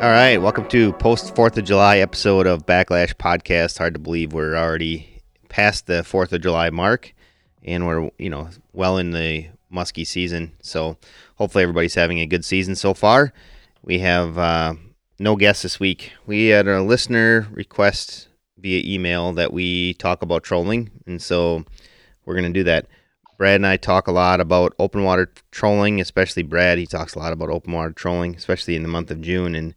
All right, welcome to post Fourth of July episode of Backlash Podcast. Hard to believe we're already past the Fourth of July mark, and we're you know well in the musky season. So hopefully everybody's having a good season so far. We have uh, no guests this week. We had a listener request via email that we talk about trolling, and so we're going to do that. Brad and I talk a lot about open water trolling, especially Brad. He talks a lot about open water trolling, especially in the month of June. And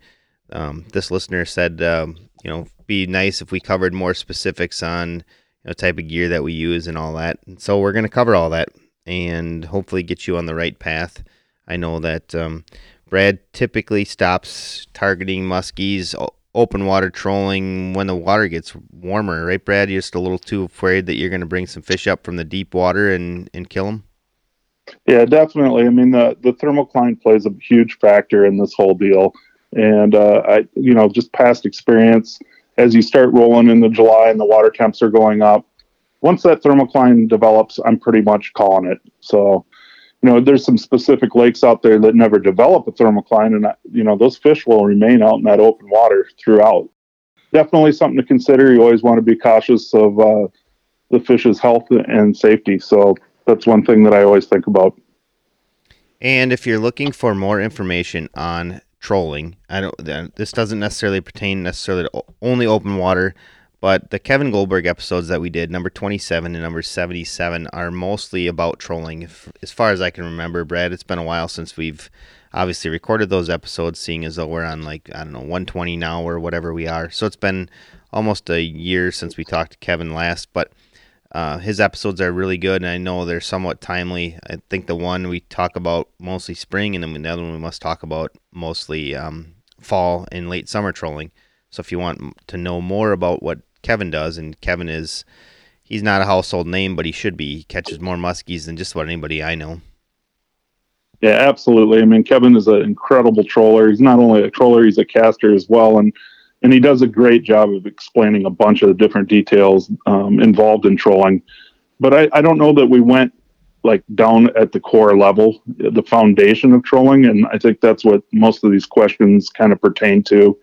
um, this listener said, um, you know, be nice if we covered more specifics on you know type of gear that we use and all that. And so we're going to cover all that and hopefully get you on the right path. I know that um, Brad typically stops targeting muskies open water trolling when the water gets warmer, right, Brad? You're just a little too afraid that you're going to bring some fish up from the deep water and, and kill them? Yeah, definitely. I mean, the, the thermocline plays a huge factor in this whole deal. And, uh, I, you know, just past experience, as you start rolling into July and the water temps are going up, once that thermocline develops, I'm pretty much calling it. So, you know, there's some specific lakes out there that never develop a thermocline, and you know those fish will remain out in that open water throughout. Definitely something to consider. You always want to be cautious of uh, the fish's health and safety. So that's one thing that I always think about. And if you're looking for more information on trolling, I don't. This doesn't necessarily pertain necessarily to only open water. But the Kevin Goldberg episodes that we did, number 27 and number 77, are mostly about trolling. As far as I can remember, Brad, it's been a while since we've obviously recorded those episodes, seeing as though we're on like, I don't know, 120 now or whatever we are. So it's been almost a year since we talked to Kevin last. But uh, his episodes are really good, and I know they're somewhat timely. I think the one we talk about mostly spring, and then the other one we must talk about mostly um, fall and late summer trolling. So if you want to know more about what Kevin does, and Kevin is he's not a household name, but he should be. He catches more muskies than just about anybody I know. Yeah, absolutely. I mean, Kevin is an incredible troller. He's not only a troller, he's a caster as well, and and he does a great job of explaining a bunch of the different details um, involved in trolling. But I, I don't know that we went like down at the core level, the foundation of trolling, and I think that's what most of these questions kind of pertain to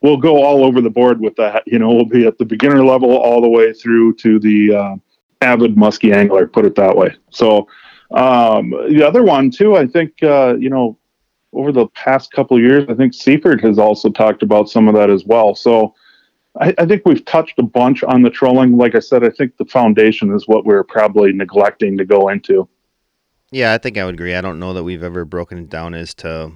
we'll go all over the board with that. You know, we'll be at the beginner level all the way through to the uh, avid musky angler. Put it that way. So um, the other one too, I think uh, you know, over the past couple years, I think Seaford has also talked about some of that as well. So. I, I think we've touched a bunch on the trolling. Like I said, I think the foundation is what we're probably neglecting to go into. Yeah, I think I would agree. I don't know that we've ever broken it down as to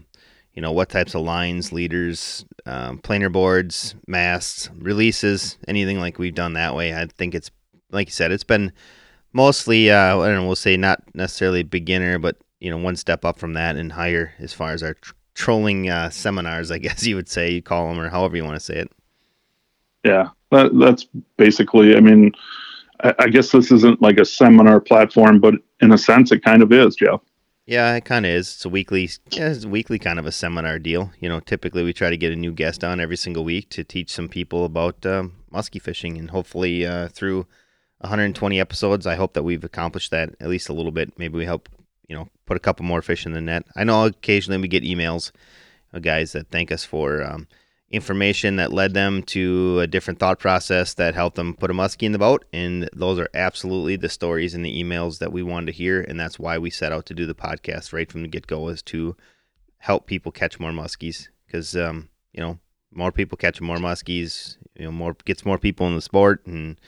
you know what types of lines, leaders, um, planer boards, masts, releases, anything like we've done that way. I think it's like you said, it's been mostly uh, I don't know, we'll say not necessarily beginner, but you know one step up from that and higher as far as our tr- trolling uh, seminars, I guess you would say you call them or however you want to say it. Yeah, that, that's basically. I mean, I, I guess this isn't like a seminar platform, but in a sense, it kind of is, Jeff. Yeah, it kind of is. It's a weekly, yeah, it's a weekly kind of a seminar deal. You know, typically we try to get a new guest on every single week to teach some people about um, musky fishing, and hopefully uh, through 120 episodes, I hope that we've accomplished that at least a little bit. Maybe we help, you know, put a couple more fish in the net. I know occasionally we get emails, of guys that thank us for um, information that led them to a different thought process that helped them put a muskie in the boat. And those are absolutely the stories and the emails that we wanted to hear. And that's why we set out to do the podcast right from the get go is to help people catch more muskies. Because, um, you know, more people catch more muskies, you know, more gets more people in the sport and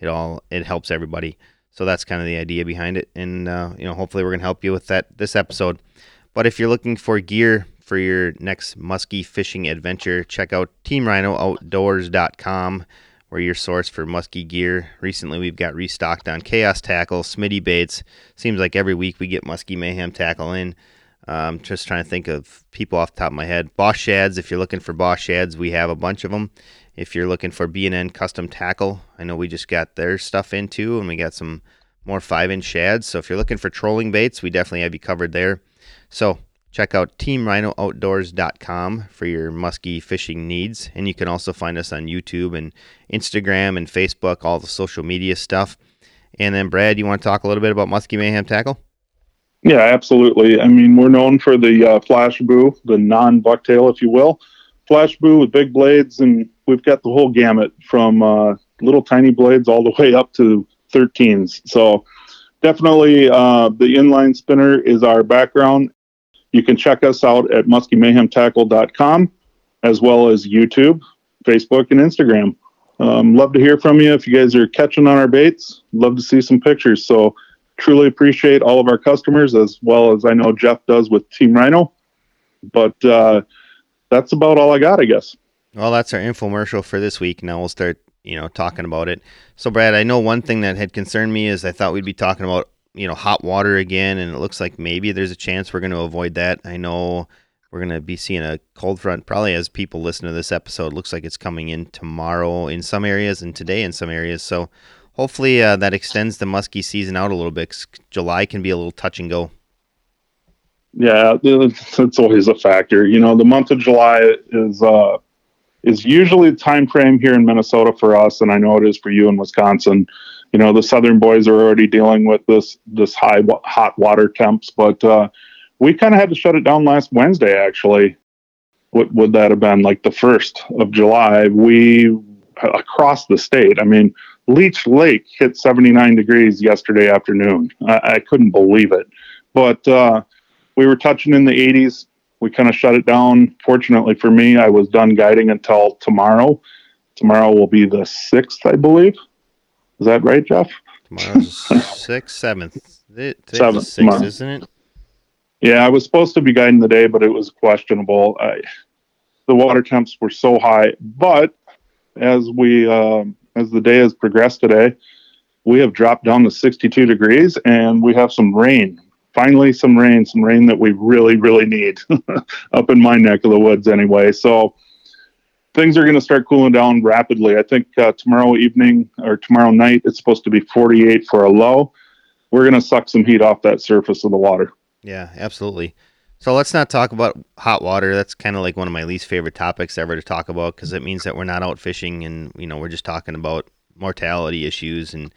it all, it helps everybody. So that's kind of the idea behind it. And, uh, you know, hopefully we're going to help you with that this episode. But if you're looking for gear for your next muskie fishing adventure, check out TeamRhinoOutdoors.com. We're your source for muskie gear. Recently, we've got restocked on Chaos Tackle, Smitty Baits. Seems like every week we get Muskie Mayhem tackle in. Um, just trying to think of people off the top of my head. Boss Shads, if you're looking for Boss Shads, we have a bunch of them. If you're looking for B&N Custom Tackle, I know we just got their stuff in too, and we got some more 5 inch shads. So if you're looking for trolling baits, we definitely have you covered there. So Check out teamrhinooutdoors.com for your musky fishing needs. And you can also find us on YouTube and Instagram and Facebook, all the social media stuff. And then, Brad, you want to talk a little bit about Muskie Mayhem Tackle? Yeah, absolutely. I mean, we're known for the uh, flash boo, the non bucktail, if you will. Flash boo with big blades, and we've got the whole gamut from uh, little tiny blades all the way up to 13s. So definitely uh, the inline spinner is our background. You can check us out at muskiemayhemtackle.com as well as YouTube, Facebook, and Instagram. Um, love to hear from you if you guys are catching on our baits. Love to see some pictures. So truly appreciate all of our customers as well as I know Jeff does with Team Rhino. But uh, that's about all I got, I guess. Well, that's our infomercial for this week. Now we'll start, you know, talking about it. So, Brad, I know one thing that had concerned me is I thought we'd be talking about, you know, hot water again, and it looks like maybe there's a chance we're going to avoid that. I know we're going to be seeing a cold front probably as people listen to this episode. Looks like it's coming in tomorrow in some areas and today in some areas. So, hopefully uh, that extends the musky season out a little bit. July can be a little touch and go. Yeah, it's always a factor. You know, the month of July is uh, is usually the time frame here in Minnesota for us, and I know it is for you in Wisconsin. You know, the southern boys are already dealing with this this high hot water temps, but uh, we kind of had to shut it down last Wednesday. Actually, what would that have been like the first of July? We across the state. I mean, Leech Lake hit 79 degrees yesterday afternoon. I, I couldn't believe it, but uh, we were touching in the 80s we kind of shut it down. Fortunately for me, I was done guiding until tomorrow. Tomorrow will be the sixth, I believe. Is that right, Jeff? Tomorrow's sixth, seventh. Seventh, sixth, isn't it? Yeah, I was supposed to be guiding the day, but it was questionable. I, the water temps were so high, but as we uh, as the day has progressed today, we have dropped down to 62 degrees, and we have some rain finally some rain, some rain that we really, really need up in my neck of the woods anyway. So things are going to start cooling down rapidly. I think uh, tomorrow evening or tomorrow night, it's supposed to be 48 for a low. We're going to suck some heat off that surface of the water. Yeah, absolutely. So let's not talk about hot water. That's kind of like one of my least favorite topics ever to talk about because it means that we're not out fishing and you know we're just talking about mortality issues and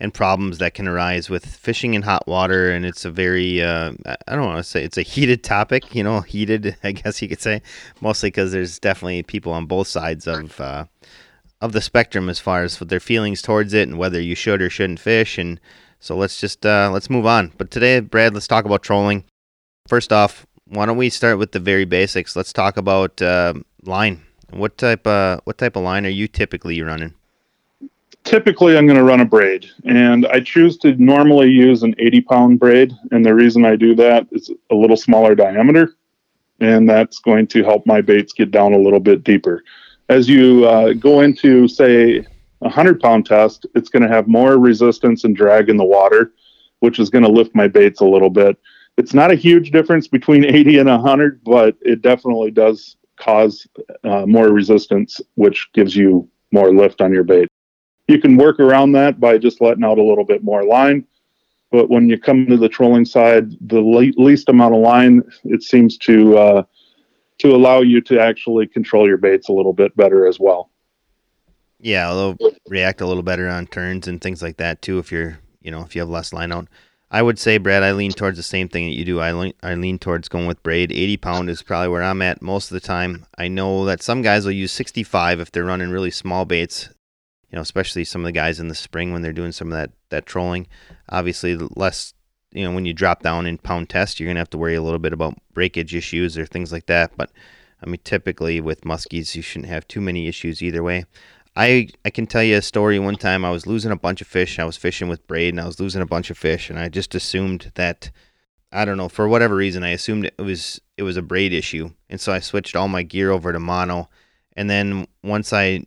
and problems that can arise with fishing in hot water. And it's a very, uh, I don't want to say it's a heated topic, you know, heated, I guess you could say, mostly because there's definitely people on both sides of, uh, of the spectrum as far as their feelings towards it and whether you should or shouldn't fish. And so let's just, uh, let's move on. But today, Brad, let's talk about trolling. First off, why don't we start with the very basics? Let's talk about uh, line. What type, uh, what type of line are you typically running? Typically I'm going to run a braid, and I choose to normally use an 80 pound braid. And the reason I do that is a little smaller diameter, and that's going to help my baits get down a little bit deeper. As you uh, go into, say, a 100 pound test, it's going to have more resistance and drag in the water, which is going to lift my baits a little bit. It's not a huge difference between 80 and 100, but it definitely does cause uh, more resistance, which gives you more lift on your bait. You can work around that by just letting out a little bit more line. But when you come to the trolling side, the le- least amount of line, it seems to uh, to allow you to actually control your baits a little bit better as well. Yeah, they'll react a little better on turns and things like that too. If you're, you know, if you have less line out. I would say, Brad, I lean towards the same thing that you do. I lean, I lean towards going with braid. 80 pound is probably where I'm at most of the time. I know that some guys will use 65 if they're running really small baits you know, especially some of the guys in the spring when they're doing some of that that trolling. Obviously, less you know when you drop down in pound test, you're gonna have to worry a little bit about breakage issues or things like that. But I mean, typically with muskies, you shouldn't have too many issues either way. I I can tell you a story. One time I was losing a bunch of fish. I was fishing with braid and I was losing a bunch of fish, and I just assumed that I don't know for whatever reason I assumed it was it was a braid issue, and so I switched all my gear over to mono. And then once I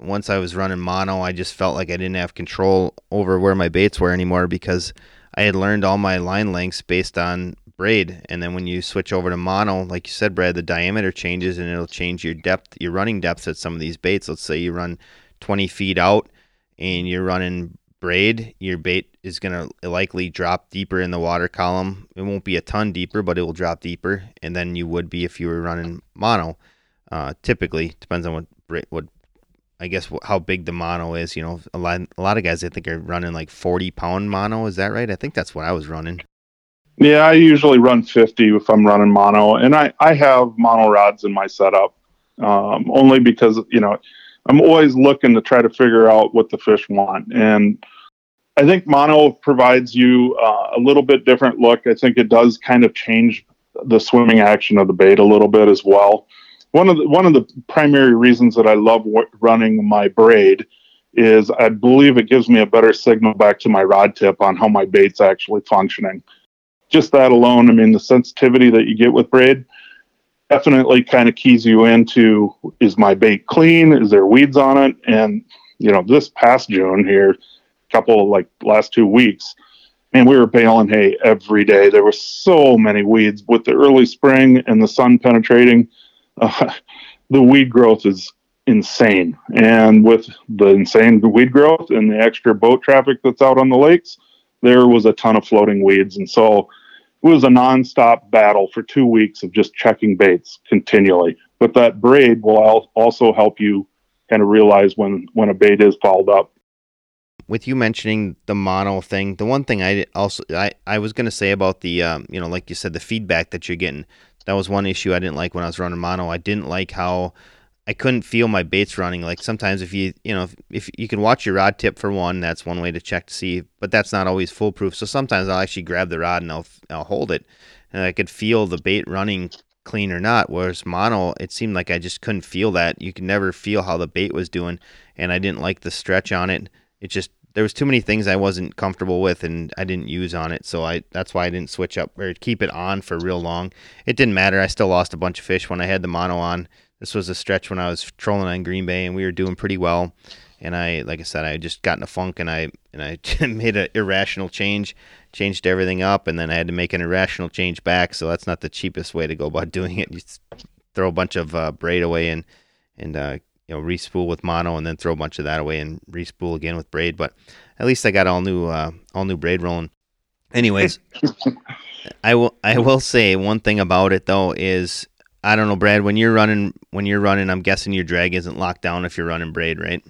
once I was running mono, I just felt like I didn't have control over where my baits were anymore because I had learned all my line lengths based on braid. And then when you switch over to mono, like you said, Brad, the diameter changes and it'll change your depth, your running depths at some of these baits. Let's say you run 20 feet out and you're running braid, your bait is going to likely drop deeper in the water column. It won't be a ton deeper, but it will drop deeper. And then you would be if you were running mono. Uh, typically, depends on what what I guess how big the mono is. You know, a lot a lot of guys I think are running like forty pound mono. Is that right? I think that's what I was running. Yeah, I usually run fifty if I'm running mono, and I I have mono rods in my setup. um, only because you know I'm always looking to try to figure out what the fish want, and I think mono provides you uh, a little bit different look. I think it does kind of change the swimming action of the bait a little bit as well. One of the one of the primary reasons that I love w- running my braid is I believe it gives me a better signal back to my rod tip on how my bait's actually functioning. Just that alone, I mean, the sensitivity that you get with braid definitely kind of keys you into is my bait clean? Is there weeds on it? And, you know, this past June here, couple like last two weeks, and we were baling hay every day. There were so many weeds with the early spring and the sun penetrating. The weed growth is insane. And with the insane weed growth and the extra boat traffic that's out on the lakes, there was a ton of floating weeds. And so it was a nonstop battle for two weeks of just checking baits continually. But that braid will also help you kind of realize when, when a bait is fouled up. With you mentioning the mono thing, the one thing I also I, I was gonna say about the um, you know like you said the feedback that you're getting that was one issue I didn't like when I was running mono. I didn't like how I couldn't feel my baits running. Like sometimes if you you know if, if, you can watch your rod tip for one, that's one way to check to see, but that's not always foolproof. So sometimes I'll actually grab the rod and I'll I'll hold it, and I could feel the bait running clean or not. Whereas mono, it seemed like I just couldn't feel that. You could never feel how the bait was doing, and I didn't like the stretch on it. It just there was too many things I wasn't comfortable with and I didn't use on it. So I that's why I didn't switch up or keep it on for real long. It didn't matter. I still lost a bunch of fish when I had the mono on. This was a stretch when I was trolling on Green Bay and we were doing pretty well. And I, like I said, I just got in a funk and I and I made an irrational change, changed everything up, and then I had to make an irrational change back. So that's not the cheapest way to go about doing it. You throw a bunch of uh, braid away and and uh, you know respool with mono and then throw a bunch of that away and respool again with braid. But at least I got all new uh, all new braid rolling. Anyways, I will I will say one thing about it though is I don't know, Brad. When you're running, when you're running, I'm guessing your drag isn't locked down if you're running braid, right?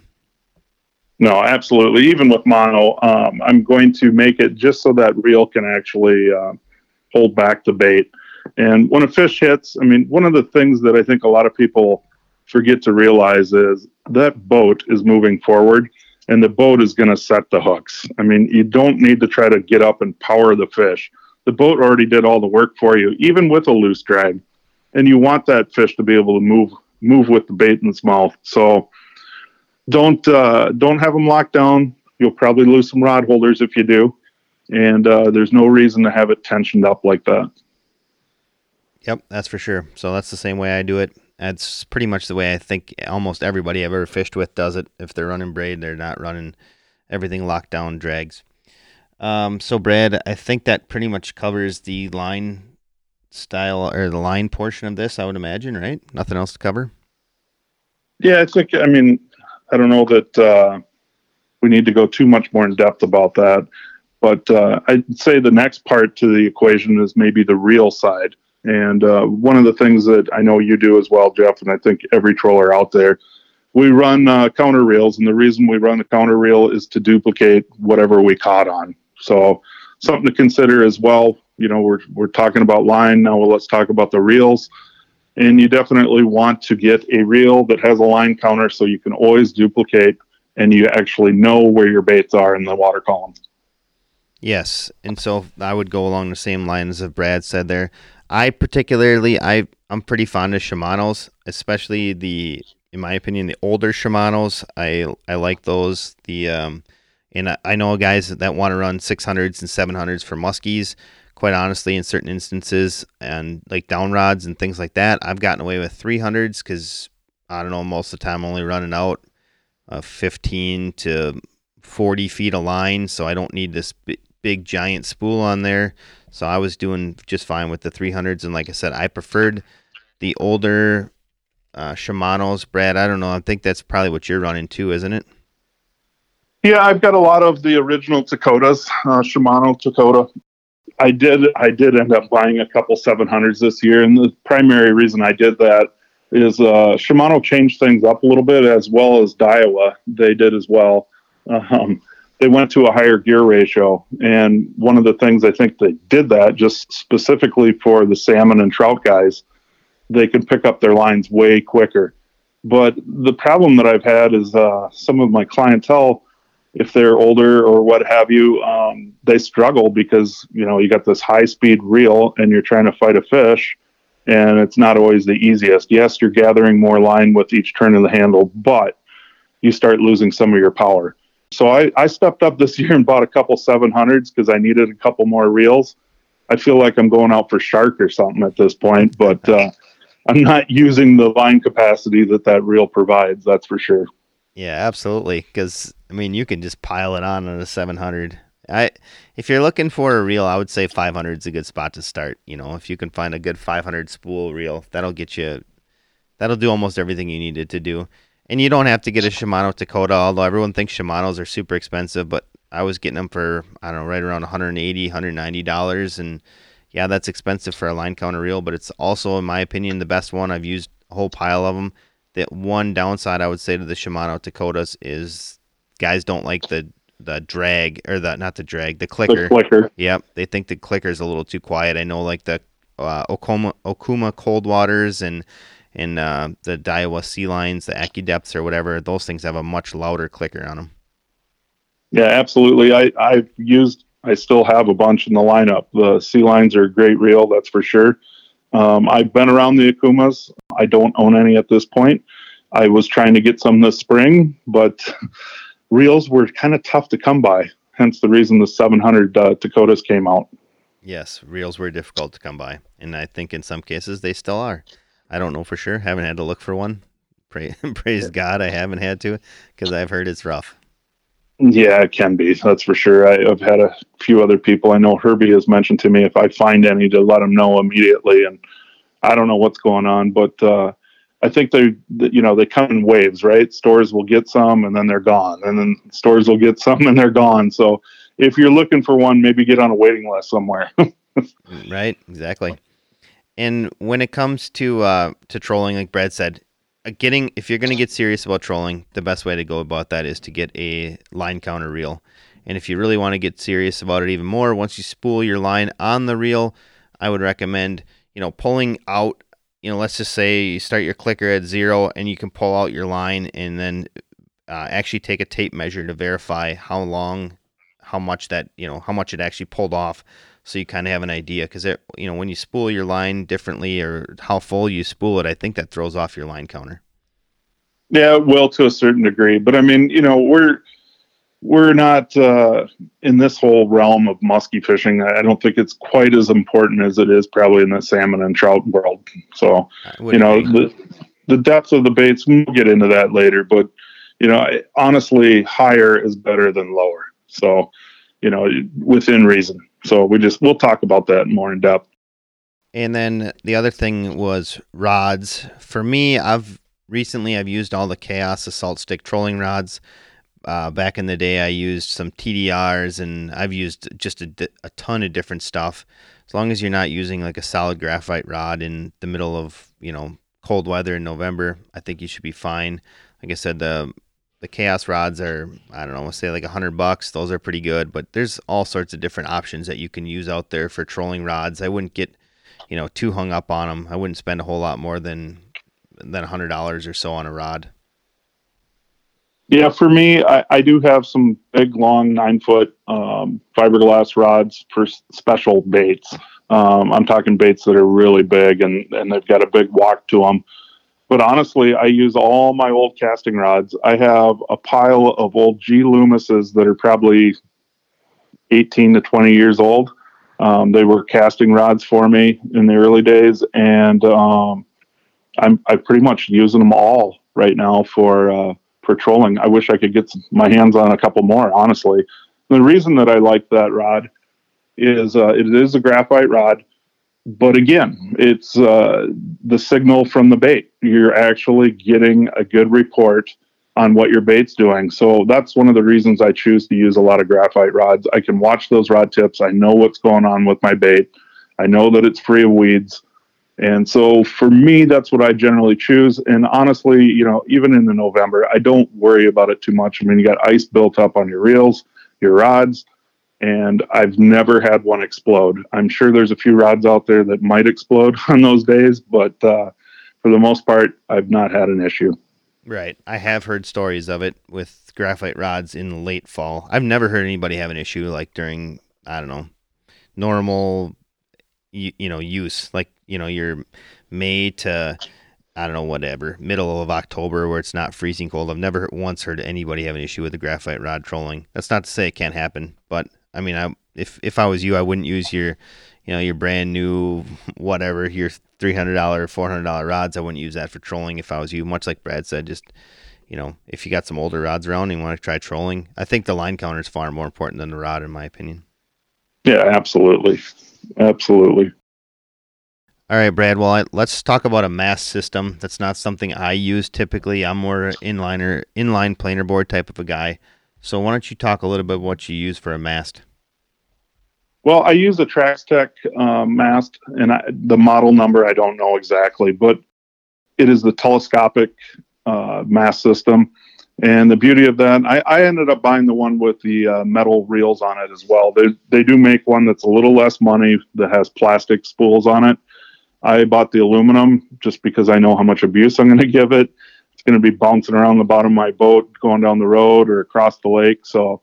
No, absolutely. Even with mono, um, I'm going to make it just so that reel can actually uh, hold back the bait. And when a fish hits, I mean, one of the things that I think a lot of people forget to realize is that boat is moving forward and the boat is going to set the hooks. I mean, you don't need to try to get up and power the fish. The boat already did all the work for you, even with a loose drag and you want that fish to be able to move move with the bait in its mouth. So don't uh, don't have them locked down. You'll probably lose some rod holders if you do, and uh, there's no reason to have it tensioned up like that. Yep, that's for sure. So that's the same way I do it. That's pretty much the way I think almost everybody I've ever fished with does it. If they're running braid, they're not running everything locked down drags. Um, so Brad, I think that pretty much covers the line style or the line portion of this, I would imagine, right? Nothing else to cover. Yeah, I think. I mean, I don't know that uh, we need to go too much more in depth about that, but uh, I'd say the next part to the equation is maybe the reel side. And uh, one of the things that I know you do as well, Jeff, and I think every troller out there, we run uh, counter reels, and the reason we run the counter reel is to duplicate whatever we caught on. So something to consider as well you know we're we're talking about line now. Let's talk about the reels. And you definitely want to get a reel that has a line counter so you can always duplicate and you actually know where your baits are in the water column. Yes, and so I would go along the same lines of Brad said there. I particularly I I'm pretty fond of Shimano's, especially the in my opinion the older Shimano's. I I like those. The um and I, I know guys that want to run 600s and 700s for muskies quite honestly, in certain instances, and like down rods and things like that, I've gotten away with 300s because I don't know, most of the time I'm only running out uh, 15 to 40 feet of line, so I don't need this big, giant spool on there. So I was doing just fine with the 300s, and like I said, I preferred the older uh, Shimano's. Brad, I don't know. I think that's probably what you're running too, isn't it? Yeah, I've got a lot of the original Tekotas, uh, Shimano Tekota. I did. I did end up buying a couple 700s this year, and the primary reason I did that is uh, Shimano changed things up a little bit, as well as Daiwa. They did as well. Um, they went to a higher gear ratio, and one of the things I think they did that just specifically for the salmon and trout guys, they could pick up their lines way quicker. But the problem that I've had is uh, some of my clientele, if they're older or what have you, um, they struggle because you know you got this high speed reel and you're trying to fight a fish, and it's not always the easiest. Yes, you're gathering more line with each turn of the handle, but you start losing some of your power. So I, I stepped up this year and bought a couple 700s because I needed a couple more reels. I feel like I'm going out for shark or something at this point, but uh, I'm not using the line capacity that that reel provides. That's for sure. Yeah, absolutely. Because I mean, you can just pile it on on a 700. I, if you're looking for a reel, I would say 500 is a good spot to start. You know, if you can find a good 500 spool reel, that'll get you, that'll do almost everything you needed to do. And you don't have to get a Shimano Tekota, although everyone thinks Shimano's are super expensive, but I was getting them for I don't know, right around 180, 190 dollars, and yeah, that's expensive for a line counter reel, but it's also, in my opinion, the best one. I've used a whole pile of them. The one downside I would say to the Shimano Tekotas is guys don't like the the drag or the not the drag the clicker. The clicker. Yep, they think the clicker is a little too quiet. I know like the uh, Okuma Okuma cold waters and and uh, the Daiwa Sea Lines, the AccuDepths or whatever, those things have a much louder clicker on them. Yeah, absolutely. I, I've used, I still have a bunch in the lineup. The Sea Lines are a great reel, that's for sure. Um, I've been around the Okumas. I don't own any at this point. I was trying to get some this spring, but reels were kind of tough to come by. Hence the reason the 700 uh, Tekotas came out. Yes, reels were difficult to come by, and I think in some cases they still are. I don't know for sure. Haven't had to look for one. Pray, praise yeah. God, I haven't had to because I've heard it's rough. Yeah, it can be. That's for sure. I, have had a few other people. I know Herbie has mentioned to me if I find any to let him know immediately. And I don't know what's going on, but uh, I think they, you know, they come in waves, right? Stores will get some and then they're gone, and then stores will get some and they're gone. So if you're looking for one, maybe get on a waiting list somewhere. right. Exactly. And when it comes to uh, to trolling, like Brad said, uh, getting if you're going to get serious about trolling, the best way to go about that is to get a line counter reel. And if you really want to get serious about it even more, once you spool your line on the reel, I would recommend you know pulling out. You know, let's just say you start your clicker at zero, and you can pull out your line, and then uh, actually take a tape measure to verify how long, how much that you know how much it actually pulled off so you kind of have an idea because it you know when you spool your line differently or how full you spool it i think that throws off your line counter. Yeah well to a certain degree but i mean you know we're we're not uh, in this whole realm of musky fishing. I don't think it's quite as important as it is probably in the salmon and trout world. So you know the the depth of the baits we'll get into that later but you know honestly higher is better than lower. So you know within reason so we just we'll talk about that more in depth. And then the other thing was rods. For me, I've recently I've used all the Chaos Assault Stick trolling rods. Uh, back in the day, I used some TDRs, and I've used just a, a ton of different stuff. As long as you're not using like a solid graphite rod in the middle of you know cold weather in November, I think you should be fine. Like I said, the the chaos rods are i don't know let's say like a hundred bucks. Those are pretty good but there's all sorts of different options that you can use out there for trolling rods. I wouldn't get you know too hung up on them i wouldn't spend a whole lot more than than a hundred dollars or so on a rod. Yeah for me i, I do have some big long nine foot um, fiberglass rods for special baits. Um, i'm talking baits that are really big and, and they've got a big walk to them but honestly, I use all my old casting rods. I have a pile of old G Loomises that are probably 18 to 20 years old. Um, they were casting rods for me in the early days, and um, I'm I pretty much using them all right now for uh, for trolling. I wish I could get my hands on a couple more. Honestly, the reason that I like that rod is uh, it is a graphite rod but again, it's uh, the signal from the bait. You're actually getting a good report on what your bait's doing. So that's one of the reasons I choose to use a lot of graphite rods. I can watch those rod tips. I know what's going on with my bait. I know that it's free of weeds. And so for me, that's what I generally choose. And honestly, you know, even in the November, I don't worry about it too much. I mean, you got ice built up on your reels, your rods and I've never had one explode. I'm sure there's a few rods out there that might explode on those days, but uh, for the most part, I've not had an issue. Right. I have heard stories of it with graphite rods in late fall. I've never heard anybody have an issue like during I don't know normal you, you know use like you know your May to I don't know whatever middle of October where it's not freezing cold. I've never once heard anybody have an issue with a graphite rod trolling. That's not to say it can't happen, but I mean, I if if I was you, I wouldn't use your you know your brand new whatever your three hundred dollar, four hundred dollar rods. I wouldn't use that for trolling if I was you. Much like Brad said, just you know, if you got some older rods around and you want to try trolling, I think the line counter is far more important than the rod, in my opinion. Yeah, absolutely, absolutely. All right, Brad. Well, I, let's talk about a mast system. That's not something I use typically. I'm more inliner, inline planer board type of a guy. So why don't you talk a little bit about what you use for a mast? Well, I use a Traxstech uh, mast, and I, the model number I don't know exactly, but it is the telescopic uh, mast system. And the beauty of that, I, I ended up buying the one with the uh, metal reels on it as well. They they do make one that's a little less money that has plastic spools on it. I bought the aluminum just because I know how much abuse I'm going to give it. It's going to be bouncing around the bottom of my boat going down the road or across the lake. So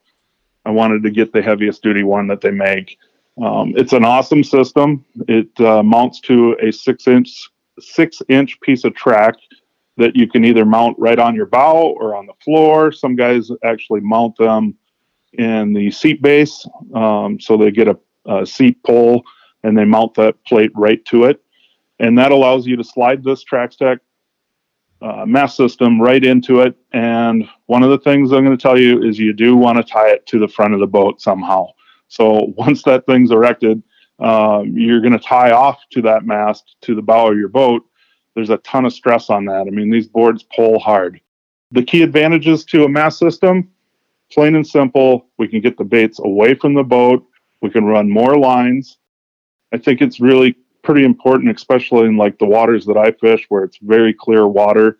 I wanted to get the heaviest duty one that they make. Um, it's an awesome system. It uh, mounts to a six inch six inch piece of track that you can either mount right on your bow or on the floor. Some guys actually mount them in the seat base, um, so they get a, a, seat pole and they mount that plate right to it, and that allows you to slide this Traxstech uh, mast system right into it. And one of the things I'm going to tell you is you do want to tie it to the front of the boat somehow. So once that thing's erected, um, you're going to tie off to that mast to the bow of your boat. There's a ton of stress on that. I mean, these boards pull hard. The key advantages to a mast system, plain and simple, we can get the baits away from the boat. We can run more lines. I think it's really pretty important, especially in like the waters that I fish where it's very clear water.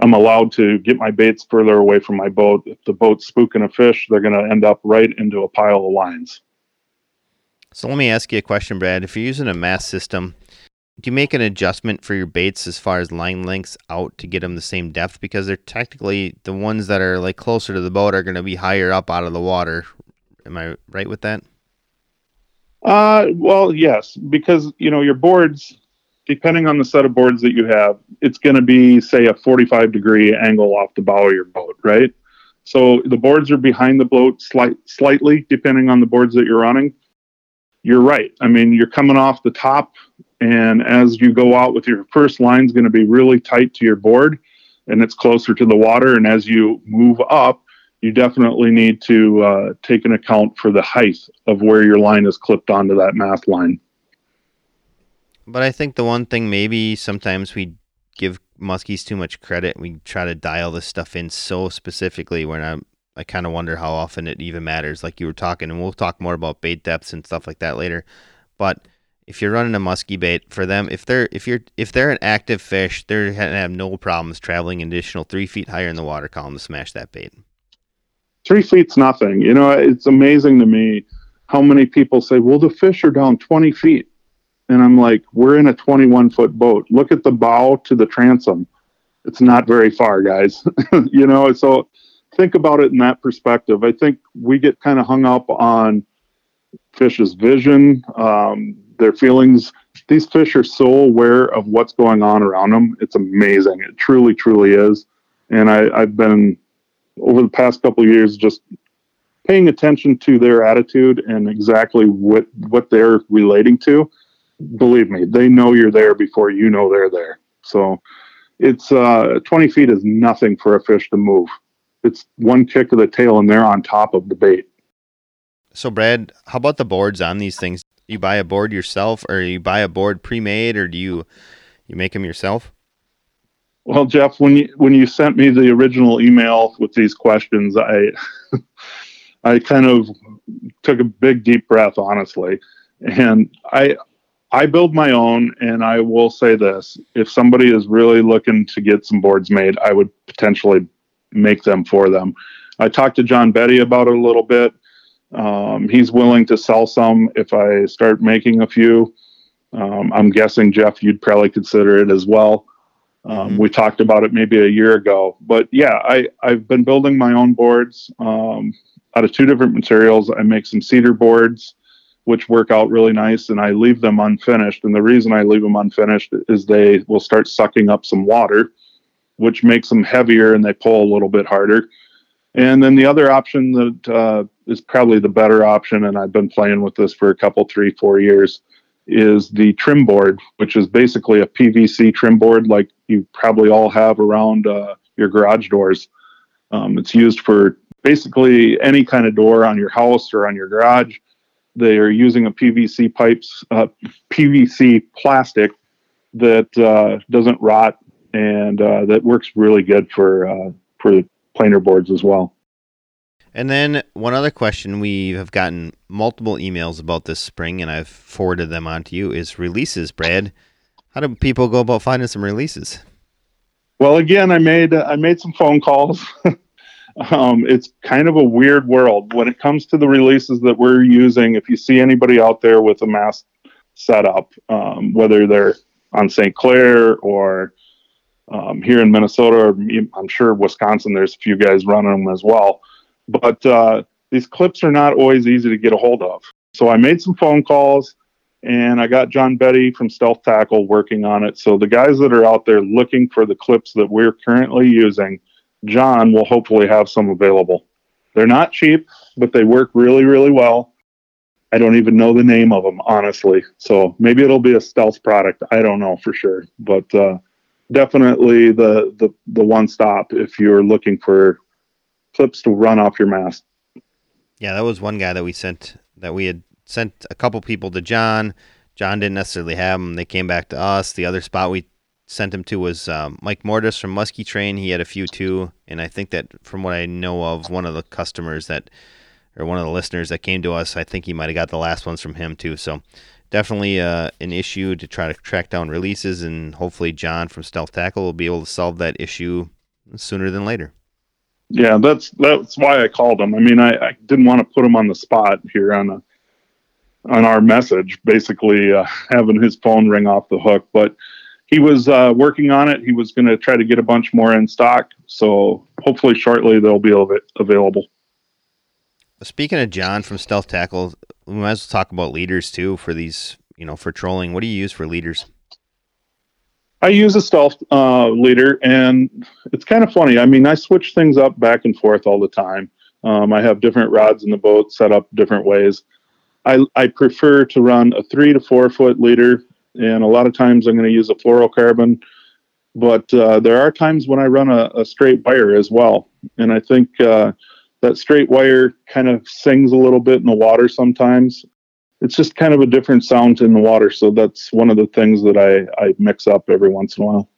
I'm allowed to get my baits further away from my boat. If the boat's spooking a fish, they're going to end up right into a pile of lines. So let me ask you a question, Brad. If you're using a mast system, do you make an adjustment for your baits as far as line lengths out to get them the same depth? Because they're technically the ones that are like closer to the boat are going to be higher up out of the water. Am I right with that? Uh, well, yes, because you know your boards depending on the set of boards that you have, it's going to be, say, a 45 degree angle off the bow of your boat, right? So the boards are behind the boat slight, slightly, depending on the boards that you're running. You're right. I mean, you're coming off the top, and as you go out with your first line, is going to be really tight to your board, and it's closer to the water. And as you move up, you definitely need to uh, take an account for the height of where your line is clipped onto that mast line. But I think the one thing maybe sometimes we give muskies too much credit. We try to dial this stuff in so specifically when I I kind of wonder how often it even matters. Like you were talking, and we'll talk more about bait depths and stuff like that later. But if you're running a musky bait for them, if they're if you're if they're an active fish, they're gonna have no problems traveling an additional three feet higher in the water column to smash that bait. Three feet's nothing. You know, it's amazing to me how many people say, "Well, the fish are down twenty feet." And I'm like, we're in a 21 foot boat. Look at the bow to the transom. It's not very far, guys. you know, so think about it in that perspective. I think we get kind of hung up on fish's vision, um, their feelings. These fish are so aware of what's going on around them. It's amazing. It truly, truly is. And I, I've been over the past couple of years just paying attention to their attitude and exactly what what they're relating to believe me, they know you're there before you know they're there. So it's uh, 20 feet is nothing for a fish to move. It's one kick of the tail and they're on top of the bait. So, Brad, how about the boards on these things? You buy a board yourself, or you buy a board pre-made, or do you you make them yourself? Well, Jeff, when you when you sent me the original email with these questions, I I kind of took a big deep breath, honestly, and I I build my own, and I will say this: if somebody is really looking to get some boards made, I would potentially make them for them. I talked to John Betty about it a little bit. Um, he's willing to sell some if I start making a few. Um, I'm guessing Jeff, you'd probably consider it as well. Um, mm-hmm. We talked about it maybe a year ago, but yeah, I I've been building my own boards um, out of two different materials. I make some cedar boards, which work out really nice, and I leave them unfinished. And the reason I leave them unfinished is they will start sucking up some water, which makes them heavier and they pull a little bit harder. And then the other option that uh, is probably the better option, and I've been playing with this for a couple, three, four years, is the trim board, which is basically a PVC trim board like you probably all have around uh, your garage doors. Um, it's used for basically any kind of door on your house or on your garage. They are using a PVC pipes, uh, PVC plastic that uh, doesn't rot and uh, that works really good for uh, for planer boards as well. And then one other question we have gotten multiple emails about this spring, and I've forwarded them on to you is releases. Brad, how do people go about finding some releases? Well, again, I made I made some phone calls. um, it's kind of a weird world when it comes to the releases that we're using. If you see anybody out there with a mast setup, um, whether they're on St. Clair or um, here in Minnesota, or I'm sure Wisconsin, there's a few guys running them as well but uh, these clips are not always easy to get a hold of. So I made some phone calls and I got John Betty from Stealth Tackle working on it. So the guys that are out there looking for the clips that we're currently using, John will hopefully have some available. They're not cheap, but they work really, really well. I don't even know the name of them, honestly. So maybe it'll be a stealth product. I don't know for sure, but uh, definitely the the the one stop if you're looking for clips to run off your mast. Yeah, that was one guy that we sent that we had sent a couple people to John. John didn't necessarily have them. They came back to us. The other spot we sent him to was um, Mike Mortis from Muskie Train. He had a few too, and I think that from what I know of, one of the customers that or one of the listeners that came to us, I think he might have got the last ones from him too. So definitely uh, an issue to try to track down releases, and hopefully John from Stealth Tackle will be able to solve that issue sooner than later. Yeah, that's that's why I called him. I mean, I, I didn't want to put him on the spot here on a on our message, basically uh, having his phone ring off the hook. But he was uh, working on it. He was going to try to get a bunch more in stock. So hopefully, shortly they'll be available. Speaking of John from Stealth Tackle, we might as well talk about leaders too for these. You know, for trolling. What do you use for leaders? I use a stealth uh, leader, and it's kind of funny. I mean, I switch things up back and forth all the time. Um, I have different rods in the boat set up different ways. I, I prefer to run a three to four foot leader, and a lot of times I'm going to use a fluorocarbon. But uh, there are times when I run a, a, straight wire as well, and I think uh, that straight wire kind of sings a little bit in the water sometimes it's just kind of a different sound in the water. So that's one of the things that I, I mix up every once in a while.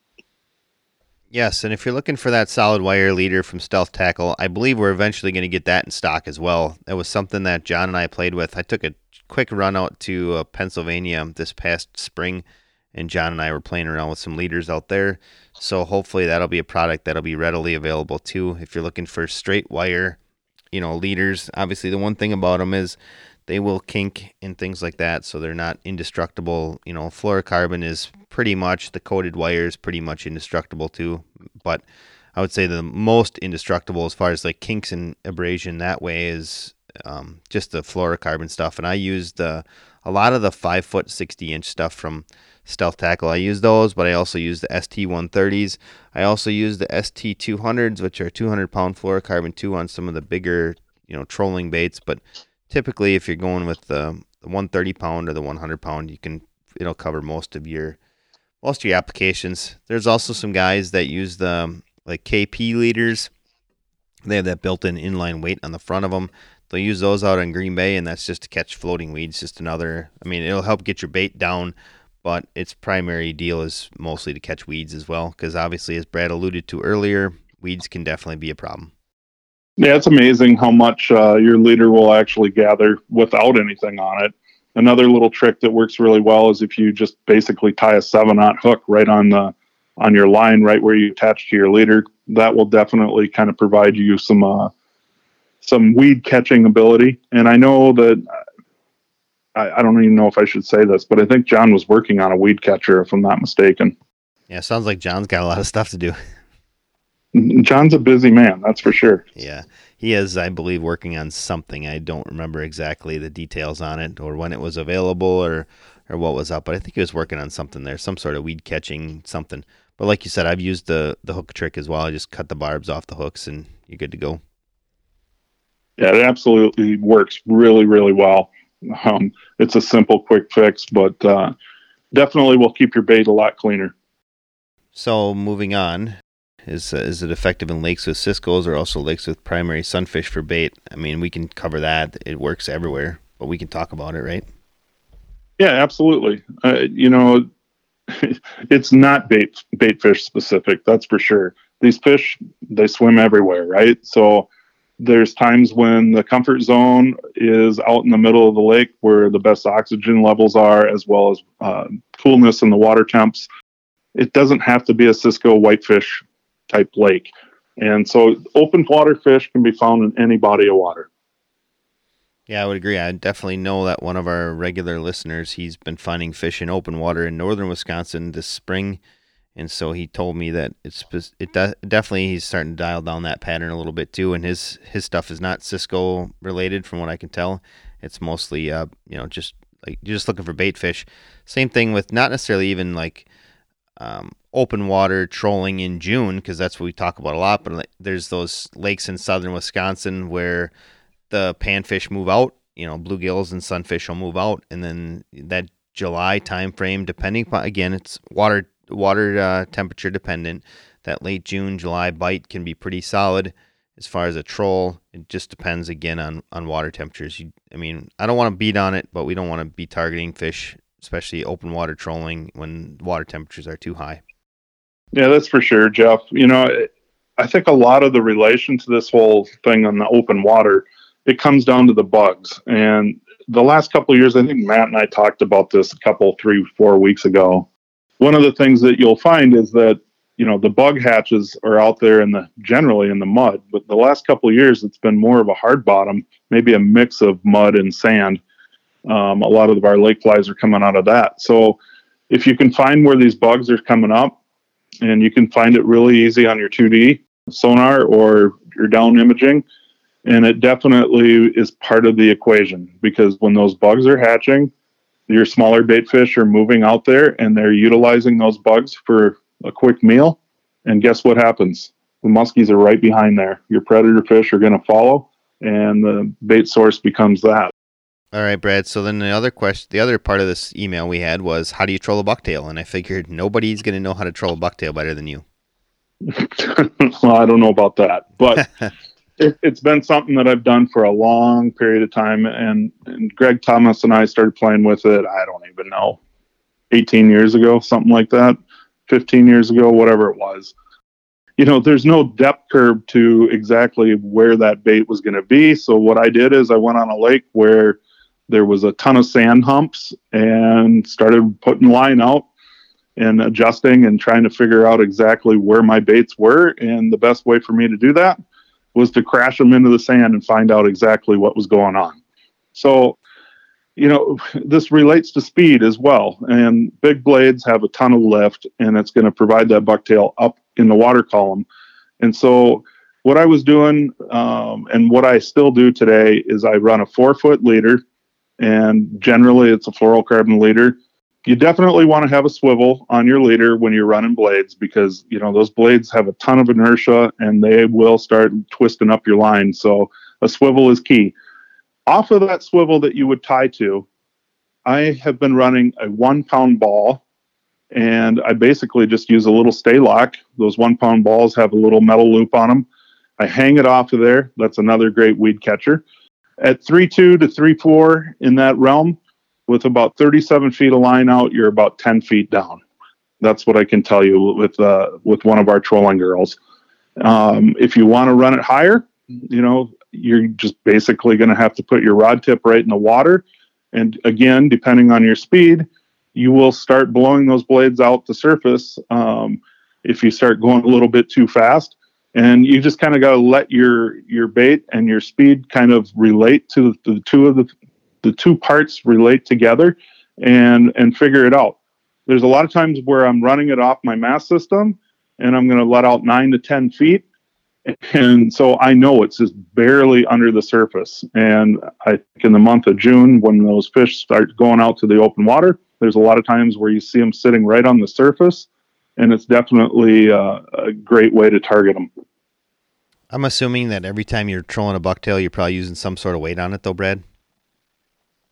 Yes, and if you're looking for that solid wire leader from Stealth Tackle, I believe we're eventually going to get that in stock as well. That was something that John and I played with. I took a quick run out to uh, Pennsylvania this past spring, and John and I were playing around with some leaders out there. So hopefully that'll be a product that'll be readily available too. If you're looking for straight wire, you know, leaders. Obviously, the one thing about them is they will kink and things like that, so they're not indestructible. You know, fluorocarbon is pretty much the coated wire is pretty much indestructible too, but I would say the most indestructible as far as like kinks and abrasion that way is um, just the fluorocarbon stuff. And I use the a lot of the five foot sixty inch stuff from Stealth Tackle. I use those, but I also use the ST 130s. I also use the ST 200s, which are 200 pound fluorocarbon too on some of the bigger you know trolling baits, but typically if you're going with the, the 130 pound or the 100 pound, you can it'll cover most of your most of your applications. There's also some guys that use the um, like KP leaders. They have that built-in inline weight on the front of them. They'll use those out in Green Bay, and that's just to catch floating weeds. Just another. I mean, it'll help get your bait down, but its primary deal is mostly to catch weeds as well. Because obviously, as Brad alluded to earlier, weeds can definitely be a problem. Yeah, it's amazing how much uh, your leader will actually gather without anything on it. Another little trick that works really well is if you just basically tie a seven aught hook right on the on your line, right where you attach to your leader. That will definitely kind of provide you some uh, some weed catching ability. And I know that I, I don't even know if I should say this, but I think John was working on a weed catcher, if I'm not mistaken. Yeah, sounds like John's got a lot of stuff to do. John's a busy man, that's for sure. Yeah, he is, I believe, working on something. I don't remember exactly the details on it or when it was available or or what was up, but I think he was working on something there, some sort of weed catching something. But like you said, I've used the the hook trick as well. I just cut the barbs off the hooks and you're good to go. Yeah, it absolutely works really, really well. Um, it's a simple, quick fix, but uh, definitely will keep your bait a lot cleaner. So moving on, is uh, is it effective in lakes with ciscos or also lakes with primary sunfish for bait? I mean, we can cover that. It works everywhere, but we can talk about it, right? Yeah, absolutely. Uh, you know, it's not bait bait fish specific. That's for sure. These fish they swim everywhere, right? So there's times when the comfort zone is out in the middle of the lake where the best oxygen levels are, as well as uh, coolness in the water temps. It doesn't have to be a Cisco whitefish type lake. And so open water fish can be found in any body of water. Yeah, I would agree. I definitely know that one of our regular listeners, he's been finding fish in open water in northern Wisconsin this spring. And so he told me that it's it definitely he's starting to dial down that pattern a little bit too. And his his stuff is not Cisco related, from what I can tell. It's mostly uh you know just like you're just looking for bait fish. Same thing with not necessarily even like um, open water trolling in June because that's what we talk about a lot. But there's those lakes in southern Wisconsin where the panfish move out. You know, bluegills and sunfish will move out, and then that July time frame, depending upon again, it's water water uh, temperature dependent. That late June July bite can be pretty solid. As far as a troll, it just depends again on on water temperatures. You, I mean, I don't want to beat on it, but we don't want to be targeting fish, especially open water trolling when water temperatures are too high. Yeah, that's for sure, Jeff. You know, I think a lot of the relation to this whole thing on the open water, it comes down to the bugs. And the last couple of years, I think Matt and I talked about this a couple, three, four weeks ago. One of the things that you'll find is that you know the bug hatches are out there in the generally in the mud, but the last couple of years it's been more of a hard bottom, maybe a mix of mud and sand. Um, a lot of our lake flies are coming out of that. So if you can find where these bugs are coming up, and you can find it really easy on your 2D sonar or your down imaging. And it definitely is part of the equation because when those bugs are hatching, your smaller bait fish are moving out there and they're utilizing those bugs for a quick meal. And guess what happens? The muskies are right behind there. Your predator fish are going to follow, and the bait source becomes that. All right, Brad. So then the other question, the other part of this email we had was, how do you troll a bucktail? And I figured nobody's going to know how to troll a bucktail better than you. well, I don't know about that, but it, has been something that I've done for a long period of time. And, and Greg Thomas and I started playing with it. I don't even know, 18 years ago, something like that, 15 years ago, whatever it was. You know, there's no depth curve to exactly where that bait was going to be. So what I did is I went on a lake where there was a ton of sand humps and started putting line out and adjusting and trying to figure out exactly where my baits were. And the best way for me to do that was to crash them into the sand and find out exactly what was going on. So, you know, this relates to speed as well. And big blades have a ton of lift and it's going to provide that bucktail up in the water column. And so, what I was doing um, and what I still do today is I run a four foot leader and generally it's a fluorocarbon leader. You definitely want to have a swivel on your leader when you're running blades because you know those blades have a ton of inertia and they will start twisting up your line. So a swivel is key. Off of that swivel that you would tie to, I have been running a one pound ball and I basically just use a little stay lock. Those one pound balls have a little metal loop on them. I hang it off of there. That's another great weed catcher at 3 2 to 3 4 in that realm, with about 37 feet of line out, you're about 10 feet down. That's what I can tell you with uh, with one of our trolling girls. Um, if you want to run it higher, you know, you're just basically going to have to put your rod tip right in the water. And again, depending on your speed, you will start blowing those blades out the surface. Um, if you start going a little bit too fast, and you just kind of got to let your your bait and your speed kind of relate to the, the two of the the two parts relate together and and figure it out There's a lot of times where I'm running it off my mast system and I'm going to let out nine to 10 feet. And so I know it's just barely under the surface. And I think in the month of June, when those fish start going out to the open water, there's a lot of times where you see them sitting right on the surface. And it's definitely uh, a great way to target them. I'm assuming that every time you're trolling a bucktail, you're probably using some sort of weight on it, though, Brad.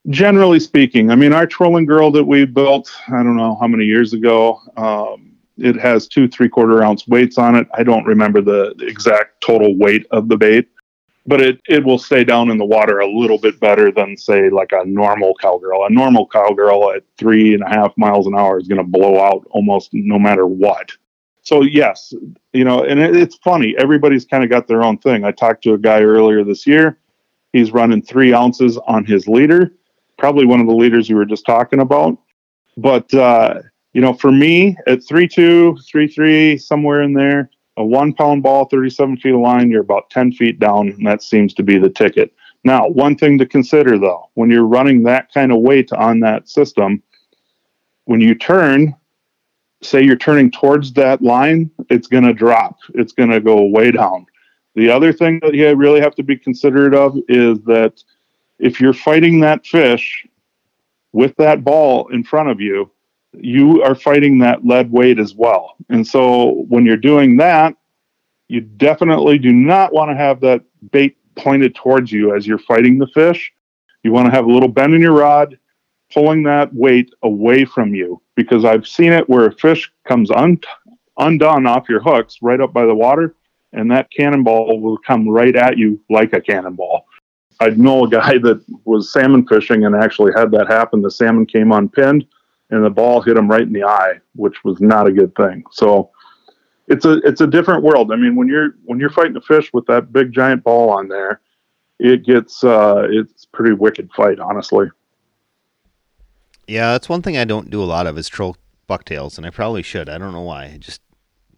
Generally speaking, I mean, our trolling girl that we built, I don't know how many years ago, um, it has two three quarter ounce weights on it. I don't remember the, the exact total weight of the bait, but it, it will stay down in the water a little bit better than, say, like a normal cowgirl. A normal cowgirl at three and a half miles an hour is going to blow out almost no matter what so yes, you know, and it, it's funny. Everybody's kind of got their own thing. I talked to a guy earlier this year. He's running three ounces on his leader, probably one of the leaders you were just talking about. But uh, you know, for me, at three two, three three, somewhere in there, a one pound ball, thirty seven feet of line, you're about ten feet down, and that seems to be the ticket. Now, one thing to consider though, when you're running that kind of weight on that system, when you turn, say you're turning towards that line, it's going to drop. It's going to go way down. The other thing that you really have to be considerate of is that if you're fighting that fish with that ball in front of you, you are fighting that lead weight as well. And so when you're doing that, you definitely do not want to have that bait pointed towards you as you're fighting the fish. You want to have a little bend in your rod, pulling that weight away from you because I've seen it where a fish comes un- undone off your hooks right up by the water, and that cannonball will come right at you like a cannonball. I know a guy that was salmon fishing and actually had that happen. The salmon came unpinned, and the ball hit him right in the eye, which was not a good thing. So it's a it's a different world. I mean, when you're when you're fighting a fish with that big giant ball on there, it gets uh, it's pretty wicked fight, honestly. Yeah, that's one thing I don't do a lot of is troll bucktails, and I probably should. I don't know why. It just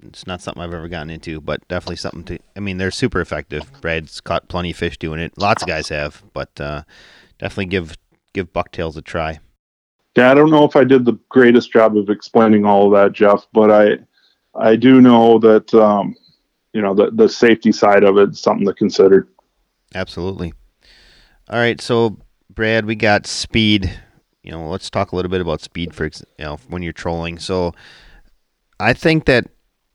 it's not something I've ever gotten into, but definitely something to. I mean, they're super effective. Brad's caught plenty of fish doing it. Lots of guys have, but uh, definitely give give bucktails a try. Yeah, I don't know if I did the greatest job of explaining all of that, Jeff, but I I do know that um, you know the the safety side of it is something to consider. Absolutely. All right, so Brad, we got speed you know, let's talk a little bit about speed for you know when you're trolling. So, I think that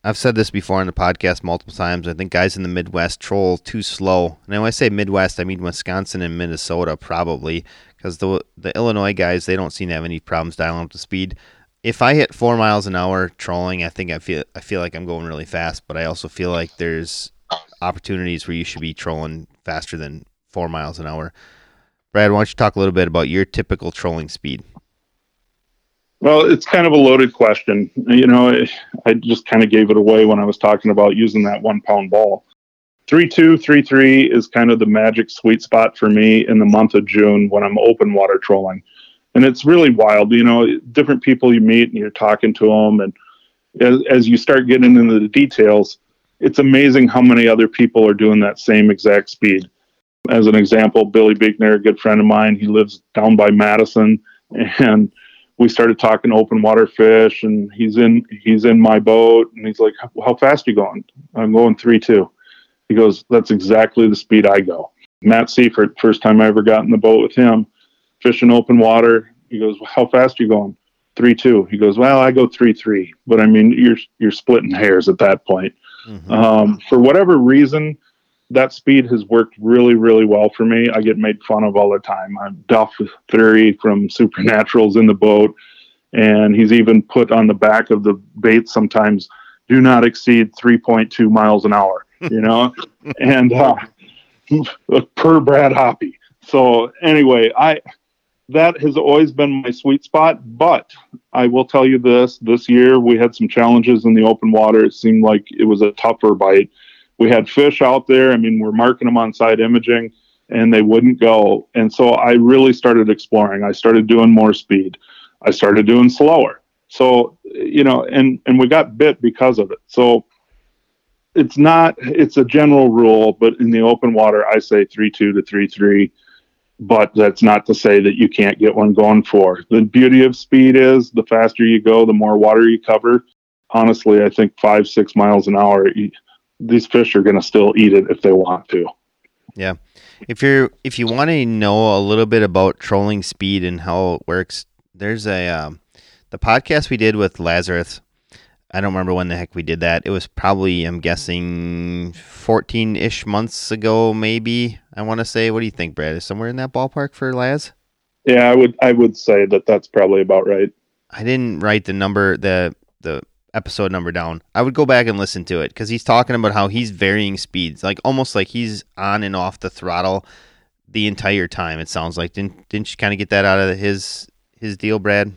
I've said this before on the podcast multiple times. I think guys in the Midwest troll too slow. And when I say Midwest, I mean Wisconsin and Minnesota probably, because the the Illinois guys they don't seem to have any problems dialing up the speed. If I hit four miles an hour trolling, I think I feel I feel like I'm going really fast. But I also feel like there's opportunities where you should be trolling faster than four miles an hour. Brad, why don't you talk a little bit about your typical trolling speed? Well, it's kind of a loaded question. You know, I just kind of gave it away when I was talking about using that one pound ball. Three two, three three is kind of the magic sweet spot for me in the month of June when I'm open water trolling. And it's really wild. You know, different people you meet and you're talking to them. And as, as you start getting into the details, it's amazing how many other people are doing that same exact speed as an example, Billy Bigner, a good friend of mine, he lives down by Madison, and we started talking open water fish, and he's in he's in my boat, and he's like, "How fast are you going?" I'm going three two. He goes, "That's exactly the speed I go." Matt Seifert, first time I ever got in the boat with him, fishing open water. He goes, "How fast are you going?" Three two. He goes, "Well, I go three three, but I mean, you're you're splitting hairs at that point." Mm-hmm. Um, for whatever reason, that speed has worked really, really well for me. I get made fun of all the time. I'm Duff Theory from Supernaturals in the boat, and he's even put on the back of the bait sometimes do not exceed 3.2 miles an hour, you know, and uh, per Brad Hoppy. So anyway, I that has always been my sweet spot. But I will tell you this: this year we had some challenges in the open water. It seemed like it was a tougher bite we had fish out there. I mean, we're marking them on side imaging and they wouldn't go. And so I really started exploring. I started doing more speed. I started doing slower. So, you know, and and we got bit because of it. So it's not it's a general rule, but in the open water I say 3-2 to 3-3. but that's not to say that you can't get one going for. The beauty of speed is the faster you go, the more water you cover. Honestly, I think five, six miles an hour, these fish are going to still eat it if they want to. Yeah. If you're if you want to know a little bit about trolling speed and how it works, there's a um, the podcast we did with Lazarus. I don't remember when the heck we did that. It was probably I'm guessing 14-ish months ago maybe. I want to say what do you think Brad? Is somewhere in that ballpark for Laz? Yeah, I would I would say that that's probably about right. I didn't write the number the the episode number down. I would go back and listen to it because he's talking about how he's varying speeds, like almost like he's on and off the throttle the entire time. It sounds like didn't didn't you kind of get that out of his his deal, Brad?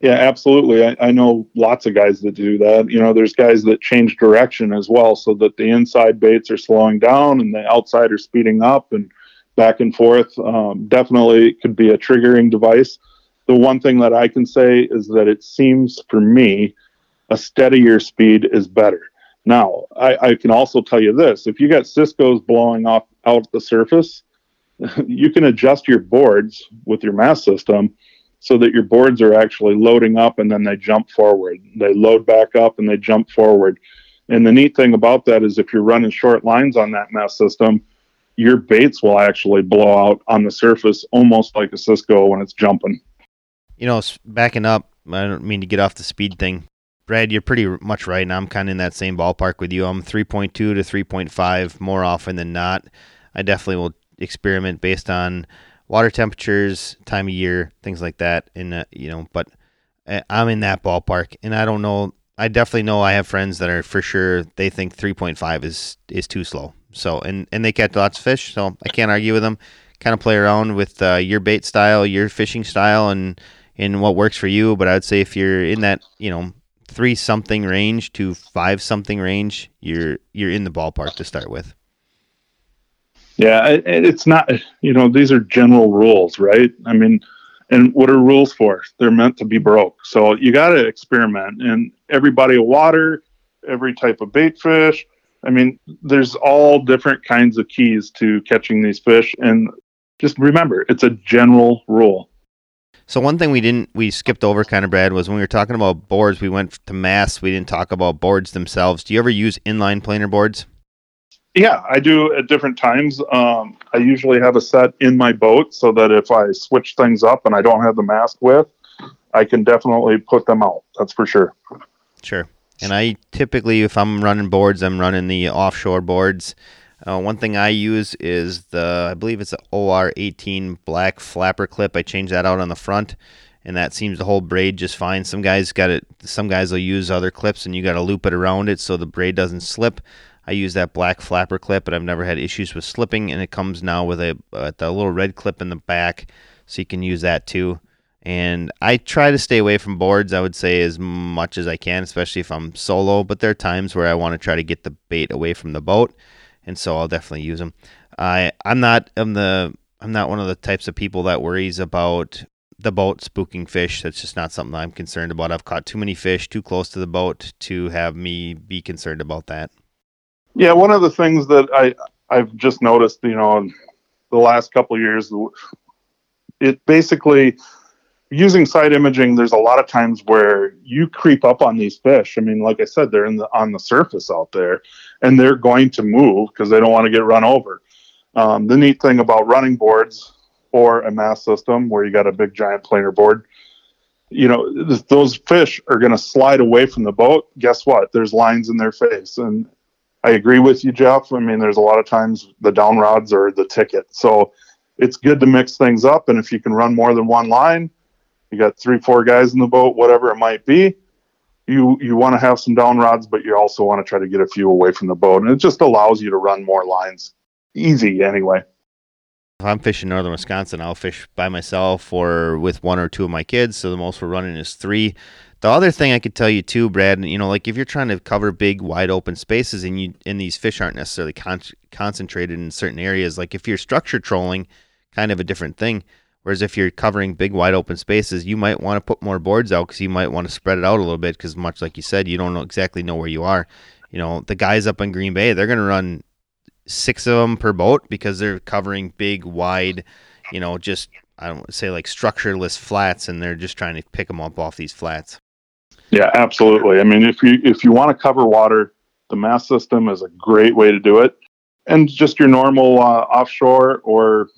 Yeah, absolutely. I, I know lots of guys that do that. You know, there's guys that change direction as well, so that the inside baits are slowing down and the outside are speeding up and back and forth. Um, definitely could be a triggering device. The one thing that I can say is that it seems for me a steadier speed is better. Now, I, I can also tell you this: if you got Cisco's blowing off out the surface, you can adjust your boards with your mast system so that your boards are actually loading up and then they jump forward. They load back up and they jump forward. And the neat thing about that is if you're running short lines on that mast system, your baits will actually blow out on the surface almost like a Cisco when it's jumping. You know, backing up, I don't mean to get off the speed thing, Brad, you're pretty much right, and I'm kind of in that same ballpark with you. I'm 3.2 to 3.5 more often than not. I definitely will experiment based on water temperatures, time of year, things like that. And uh, you know, but uh, I'm in that ballpark, and I don't know. I definitely know I have friends that are for sure they think 3.5 is is too slow. So and and they catch lots of fish, so I can't argue with them. Kind of play around with uh, your bait style, your fishing style, and and what works for you. But I'd say if you're in that, you know, three something range to five something range, you're you're in the ballpark to start with. Yeah, it, it's not. You know, these are general rules, right? I mean, and what are rules for? They're meant to be broke. So you got to experiment. And every body of water, every type of bait fish. I mean, there's all different kinds of keys to catching these fish. And just remember, it's a general rule. So one thing we didn't we skipped over kind of Brad was when we were talking about boards, we went to mast. We didn't talk about boards themselves. Do you ever use inline planer boards? Yeah, I do at different times. Um, I usually have a set in my boat so that if I switch things up and I don't have the mast with, I can definitely put them out. That's for sure. Sure. And I typically, if I'm running boards, I'm running the offshore boards. Uh, one thing I use is the, I believe it's an OR18 black flapper clip. I change that out on the front, and that seems to hold braid just fine. Some guys got it. Some guys will use other clips, and you got to loop it around it so the braid doesn't slip. I use that black flapper clip, but I've never had issues with slipping, and it comes now with a, uh, a, a little red clip in the back, so you can use that too. And I try to stay away from boards, I would say, as much as I can, especially if I'm solo. But there are times where I want to try to get the bait away from the boat and so I'll definitely use them. I I'm not I'm the I'm not one of the types of people that worries about the boat spooking fish. That's just not something I'm concerned about. I've caught too many fish too close to the boat to have me be concerned about that. Yeah, one of the things that I I've just noticed, you know, the last couple years, it basically using side imaging, there's a lot of times where you creep up on these fish. I mean, like I said, they're in the on the surface out there, and they're going to move because they don't want to get run over. Um, the neat thing about running boards or a mast system where you got a big giant planer board, you know, th- those fish are going to slide away from the boat. Guess what? There's lines in their face, and I agree with you, Jeff. I mean, there's a lot of times the down rods are the ticket, so it's good to mix things up. And if you can run more than one line you got three, four guys in the boat, whatever it might be. You you want to have some down rods, but you also want to try to get a few away from the boat, and it just allows you to run more lines. Easy anyway. If I'm fishing northern Wisconsin, I'll fish by myself or with one or two of my kids. So the most we're running is three. The other thing I could tell you too, Brad, you know, like if you're trying to cover big, wide open spaces, and you and these fish aren't necessarily con- concentrated in certain areas, like if you're structure trolling, kind of a different thing. Whereas if you're covering big, wide open spaces, you might want to put more boards out because you might want to spread it out a little bit because, much like you said, you don't know exactly know where you are. You know, the guys up in Green Bay, they're going to run six of them per boat because they're covering big, wide, you know, just I don't say like structureless flats, and they're just trying to pick them up off these flats. Yeah, absolutely. I mean, if you if you want to cover water, the mast system is a great way to do it, and just your normal uh, offshore or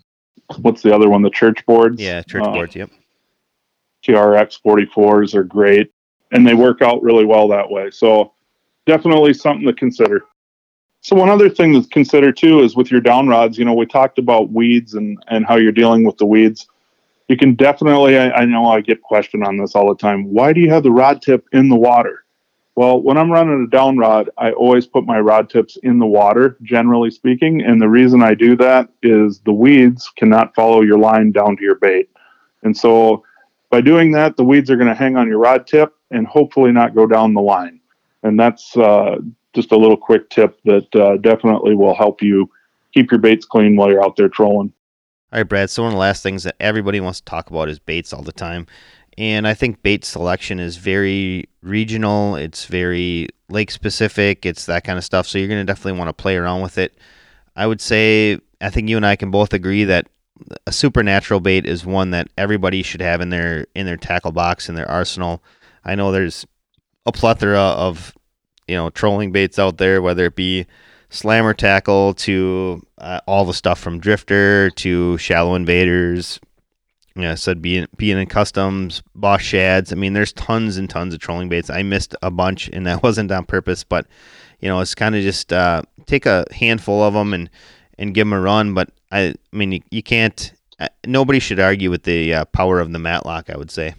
what's the other one? The church boards. Yeah, church uh, boards. Yep. TRX 44s are great, and they work out really well that way. So definitely something to consider. So one other thing to consider too is with your down rods. You know, we talked about weeds and and how you're dealing with the weeds. You can definitely. I, I know I get questioned on this all the time. Why do you have the rod tip in the water? Well, when I'm running a down rod, I always put my rod tips in the water, generally speaking. And the reason I do that is the weeds cannot follow your line down to your bait. And so by doing that, the weeds are going to hang on your rod tip and hopefully not go down the line. And that's uh, just a little quick tip that uh, definitely will help you keep your baits clean while you're out there trolling. All right, Brad. So one of the last things that everybody wants to talk about is baits all the time. And I think bait selection is very regional. It's very lake specific. It's that kind of stuff. So you're going to definitely want to play around with it. I would say, I think you and I can both agree that a supernatural bait is one that everybody should have in their in their tackle box in their arsenal. I know there's a plethora of you know trolling baits out there, whether it be slammer tackle to uh, all the stuff from drifter to shallow invaders. You know, said being being in customs, boss shads. I mean, there's tons and tons of trolling baits. I missed a bunch, and that wasn't on purpose, but you know, it's kind of just uh, take a handful of them and and give them a run. But I, I mean, you, you can't. Uh, nobody should argue with the uh, power of the matlock. I would say.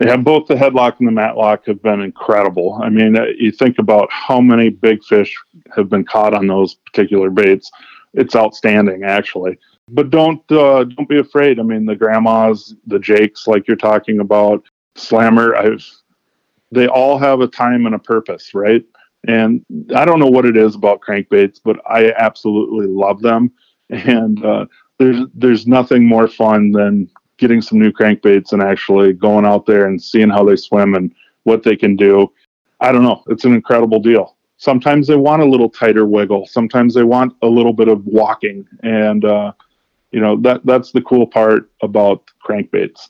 Yeah, both the headlock and the matlock have been incredible. I mean, uh, you think about how many big fish have been caught on those particular baits. It's outstanding, actually. But don't uh, don't be afraid. I mean, the grandmas, the Jakes, like you're talking about, slammer. I've they all have a time and a purpose, right? And I don't know what it is about crankbaits, but I absolutely love them. And uh, there's there's nothing more fun than getting some new crankbaits and actually going out there and seeing how they swim and what they can do. I don't know. It's an incredible deal. Sometimes they want a little tighter wiggle. Sometimes they want a little bit of walking, and uh, you know that that's the cool part about crankbaits.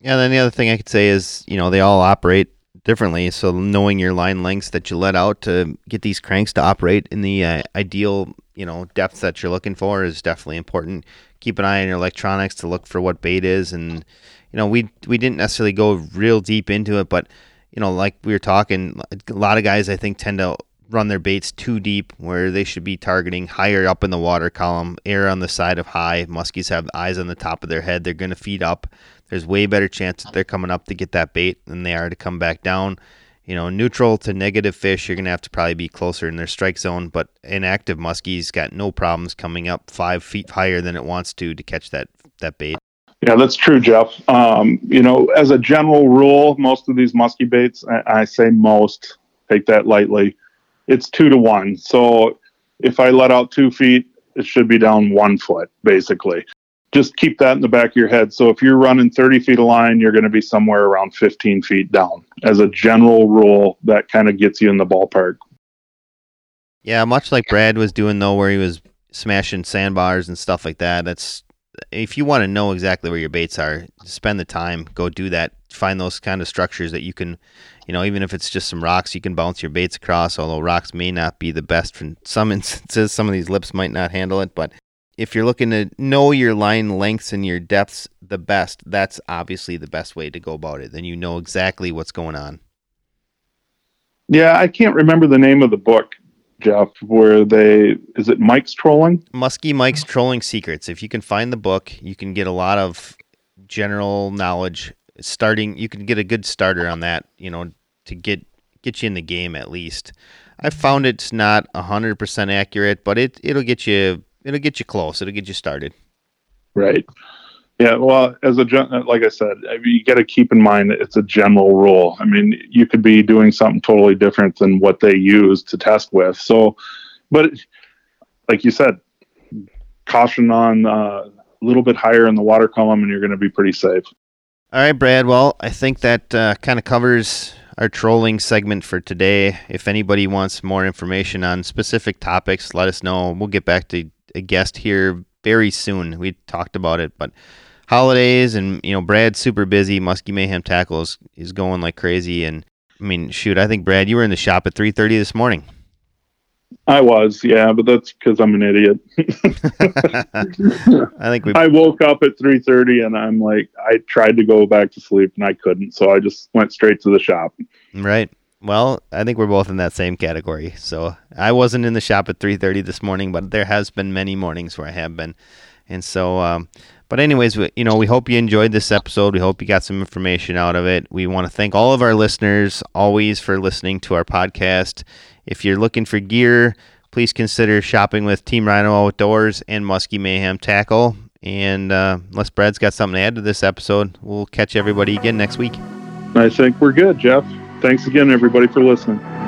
Yeah. Then the other thing I could say is, you know, they all operate differently. So knowing your line lengths that you let out to get these cranks to operate in the uh, ideal, you know, depth that you're looking for is definitely important keep an eye on your electronics to look for what bait is. And you know, we we didn't necessarily go real deep into it, but you know, like we were talking, a lot of guys I think tend to run their baits too deep where they should be targeting higher up in the water column, air on the side of high. Muskies have eyes on the top of their head. They're going to feed up. There's way better chance that they're coming up to get that bait than they are to come back down you know, neutral to negative fish, you're going to have to probably be closer in their strike zone. But an active muskie's got no problems coming up five feet higher than it wants to to catch that that bait. Yeah, that's true, Jeff. Um, you know, as a general rule, most of these muskie baits, I, I say most, take that lightly, it's two to one. So if I let out two feet, it should be down one foot, basically just keep that in the back of your head. So if you're running 30 feet of line, you're going to be somewhere around 15 feet down. As a general rule, that kind of gets you in the ballpark. Yeah, much like Brad was doing though, where he was smashing sandbars and stuff like that. That's if you want to know exactly where your baits are, spend the time, go do that. Find those kind of structures that you can, you know, even if it's just some rocks, you can bounce your baits across. Although rocks may not be the best in some instances, some of these lips might not handle it, but if you're looking to know your line lengths and your depths the best, that's obviously the best way to go about it. Then you know exactly what's going on. Yeah, I can't remember the name of the book, Jeff, where they is it Mike's trolling? Muskie Mike's trolling secrets. If you can find the book, you can get a lot of general knowledge starting you can get a good starter on that, you know, to get get you in the game at least. I found it's not 100% accurate, but it it'll get you it'll get you close. It'll get you started. Right. Yeah. Well, as a like I said, you got to keep in mind it's a general rule. I mean, you could be doing something totally different than what they use to test with. So, but like you said, caution on uh, a little bit higher in the water column, and you're going to be pretty safe. All right, Brad. Well, I think that uh, kind of covers our trolling segment for today. If anybody wants more information on specific topics, let us know. We'll get back to a guest here very soon. We talked about it, but holidays and you know Brad's super busy. Muskie Mayhem tackles is going like crazy, and I mean, shoot, I think Brad, you were in the shop at three thirty this morning. I was, yeah, but that's because I'm an idiot. I think we. I woke up at three thirty, and I'm like, I tried to go back to sleep, and I couldn't, so I just went straight to the shop. Right. Well, I think we're both in that same category. So I wasn't in the shop at three thirty this morning, but there has been many mornings where I have been, and so. Um, but anyways, we, you know, we hope you enjoyed this episode. We hope you got some information out of it. We want to thank all of our listeners always for listening to our podcast. If you're looking for gear, please consider shopping with Team Rhino Outdoors and Muskie Mayhem Tackle. And uh, unless Brad's got something to add to this episode, we'll catch everybody again next week. I think we're good, Jeff. Thanks again, everybody, for listening.